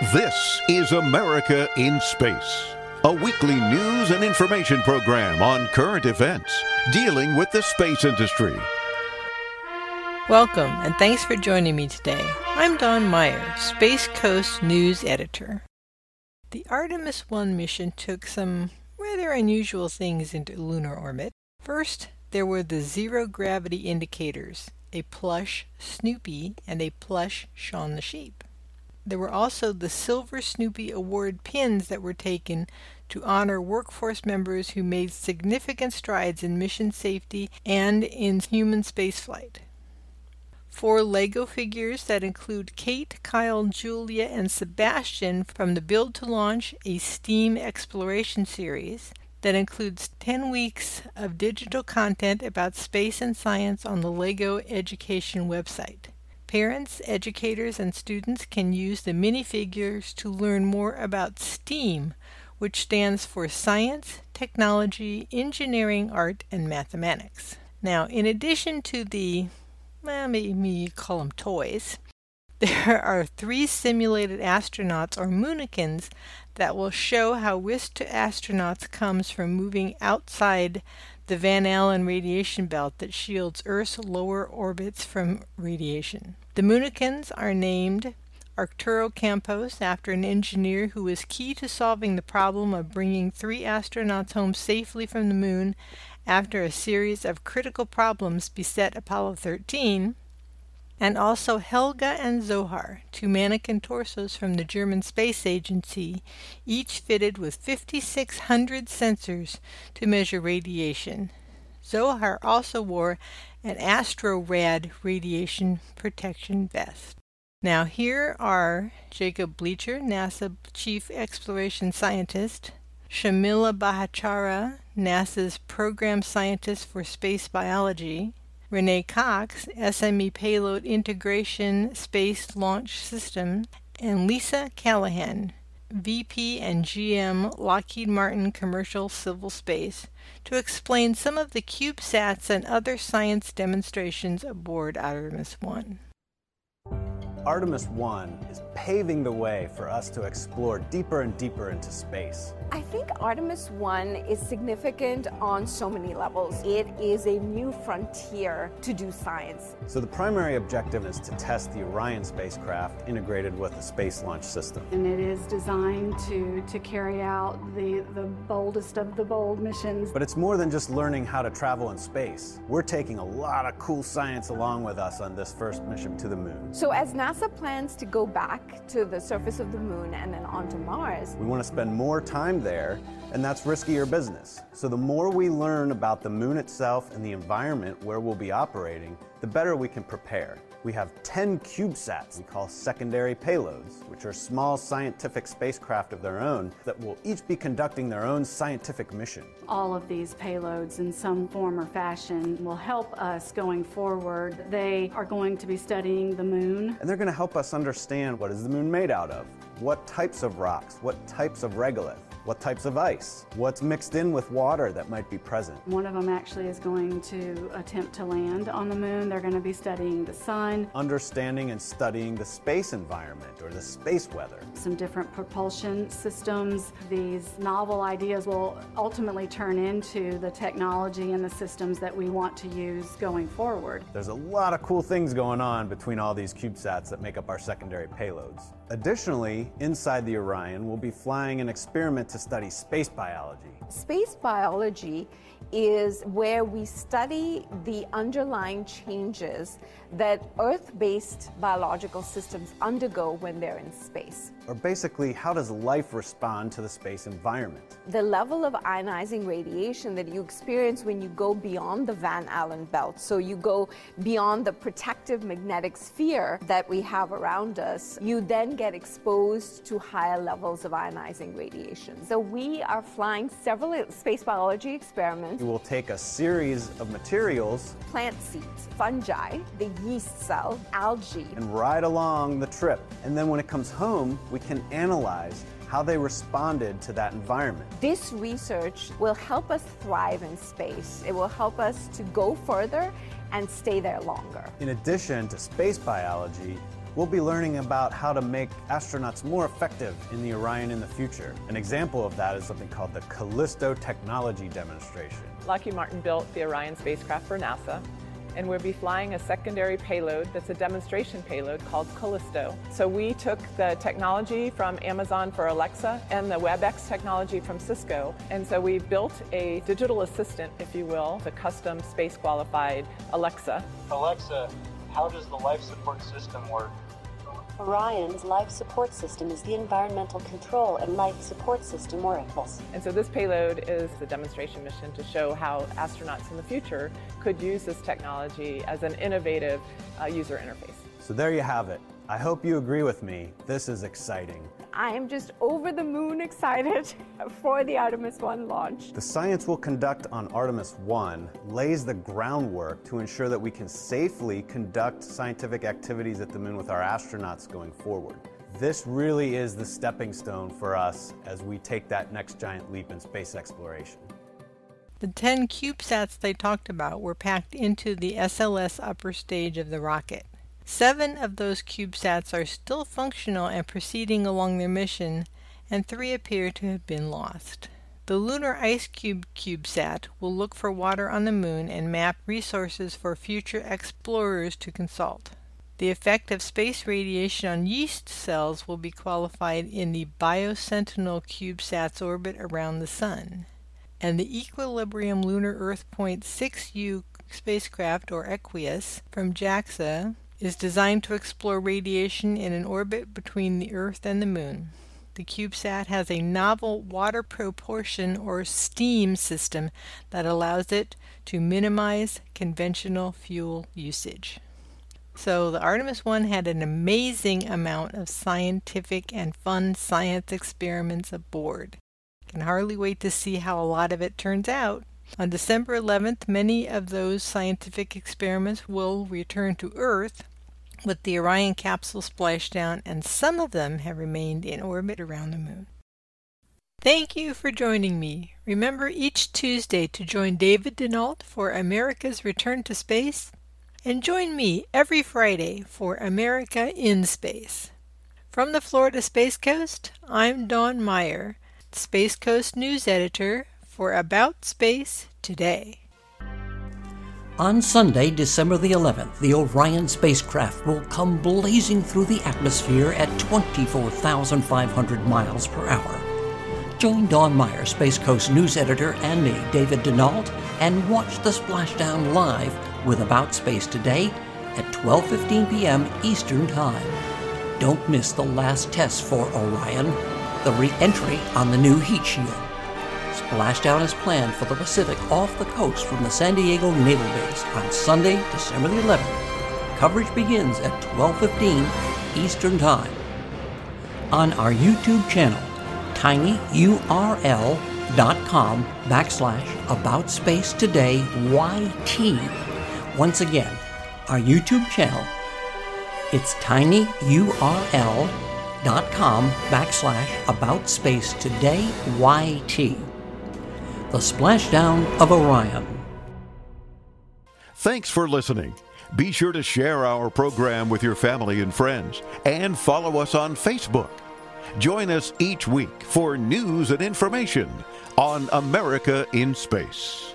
This is America in Space, a weekly news and information program on current events dealing with the space industry. Welcome, and thanks for joining me today. I'm Don Meyer, Space Coast News Editor. The Artemis 1 mission took some rather unusual things into lunar orbit. First, there were the zero gravity indicators, a plush Snoopy and a plush Shaun the Sheep. There were also the Silver Snoopy Award pins that were taken to honor workforce members who made significant strides in mission safety and in human spaceflight. Four Lego figures that include Kate, Kyle, Julia, and Sebastian from the Build to Launch, a STEAM exploration series that includes 10 weeks of digital content about space and science on the LEGO Education website. Parents, educators, and students can use the minifigures to learn more about STEAM, which stands for Science, Technology, Engineering, Art, and Mathematics. Now, in addition to the, well, maybe call them toys, there are three simulated astronauts or moonikins that will show how risk to astronauts comes from moving outside the Van Allen radiation belt that shields Earth's lower orbits from radiation. The moonikins are named Arturo Campos after an engineer who was key to solving the problem of bringing three astronauts home safely from the moon after a series of critical problems beset Apollo 13 and also Helga and Zohar, two mannequin torsos from the German Space Agency, each fitted with 5,600 sensors to measure radiation. Zohar also wore an AstroRad radiation protection vest. Now, here are Jacob Bleacher, NASA Chief Exploration Scientist, Sharmila Bhattacharya, NASA's Program Scientist for Space Biology, Renee Cox, SME Payload Integration Space Launch System, and Lisa Callahan, VP and GM Lockheed Martin Commercial Civil Space, to explain some of the CubeSats and other science demonstrations aboard Artemis 1. Artemis 1 is paving the way for us to explore deeper and deeper into space. I think Artemis 1 is significant on so many levels. It is a new frontier to do science. So, the primary objective is to test the Orion spacecraft integrated with the Space Launch System. And it is designed to, to carry out the, the boldest of the bold missions. But it's more than just learning how to travel in space. We're taking a lot of cool science along with us on this first mission to the moon. So, as NASA plans to go back to the surface of the moon and then onto Mars, we want to spend more time there, and that's riskier business. So the more we learn about the moon itself and the environment where we'll be operating, the better we can prepare. We have 10 CubeSats we call secondary payloads, which are small scientific spacecraft of their own that will each be conducting their own scientific mission. All of these payloads, in some form or fashion, will help us going forward. They are going to be studying the moon. And they're going to help us understand what is the moon made out of, what types of rocks, what types of regolith, what types of ice, what's mixed in with water that might be present. One of them actually is going to attempt to land on the moon. They're going to be studying the sun, understanding and studying the space environment or the space weather, some different propulsion systems. These novel ideas will ultimately turn into the technology and the systems that we want to use going forward. There's a lot of cool things going on between all these CubeSats that make up our secondary payloads. Additionally, inside the Orion, we'll be flying an experiment to study space biology. Space biology is where we study the underlying changes that Earth based biological systems undergo when they're in space. Or basically, how does life respond to the space environment? The level of ionizing radiation that you experience when you go beyond the Van Allen belt, so you go beyond the protective magnetic sphere that we have around us, you then get exposed to higher levels of ionizing radiation. So we are flying several space biology experiments. We will take a series of materials, plant seeds, fungi, the yeast cell, algae, and ride along the trip. And then when it comes home, we can analyze how they responded to that environment. This research will help us thrive in space. It will help us to go further and stay there longer. In addition to space biology, we'll be learning about how to make astronauts more effective in the Orion in the future. An example of that is something called the Callisto Technology Demonstration. Lockheed Martin built the Orion spacecraft for NASA and we'll be flying a secondary payload that's a demonstration payload called Callisto. So we took the technology from Amazon for Alexa and the WebEx technology from Cisco, and so we built a digital assistant, if you will, the custom space qualified Alexa. Alexa, how does the life support system work? Orion's life support system is the environmental control and life support system works. And so this payload is the demonstration mission to show how astronauts in the future could use this technology as an innovative uh, user interface. So there you have it. I hope you agree with me. This is exciting. I am just over the moon excited for the Artemis 1 launch. The science we'll conduct on Artemis 1 lays the groundwork to ensure that we can safely conduct scientific activities at the moon with our astronauts going forward. This really is the stepping stone for us as we take that next giant leap in space exploration. The 10 CubeSats they talked about were packed into the SLS upper stage of the rocket. Seven of those CubeSats are still functional and proceeding along their mission, and three appear to have been lost. The Lunar Ice Cube CubeSat will look for water on the Moon and map resources for future explorers to consult. The effect of space radiation on yeast cells will be qualified in the BioSentinel CubeSat's orbit around the Sun. And the Equilibrium Lunar Earth Point 6U spacecraft, or EQUUS, from JAXA is designed to explore radiation in an orbit between the Earth and the Moon. The CubeSat has a novel water propulsion or steam system that allows it to minimize conventional fuel usage. So the Artemis 1 had an amazing amount of scientific and fun science experiments aboard. Can hardly wait to see how a lot of it turns out. On December 11th, many of those scientific experiments will return to Earth with the Orion capsule splashdown, and some of them have remained in orbit around the Moon. Thank you for joining me. Remember each Tuesday to join David Denault for America's Return to Space, and join me every Friday for America in Space. From the Florida Space Coast, I'm Dawn Meyer, Space Coast News Editor for About Space Today. On Sunday, December the 11th, the Orion spacecraft will come blazing through the atmosphere at 24,500 miles per hour. Join Dawn Meyer, Space Coast news editor, and me, David Denault, and watch the splashdown live with About Space Today at 12:15 p.m. Eastern Time. Don't miss the last test for Orion, the re-entry on the new heat shield. Splashdown is planned for the Pacific off the coast from the San Diego Naval Base on Sunday, December the 11th. Coverage begins at 12:15 Eastern Time. On our YouTube channel, tinyurl.com backslash about space today YT. Once again, our YouTube channel, it's tinyurl.com backslash about space today YT. The Splashdown of Orion. Thanks for listening. Be sure to share our program with your family and friends and follow us on Facebook. Join us each week for news and information on America in Space.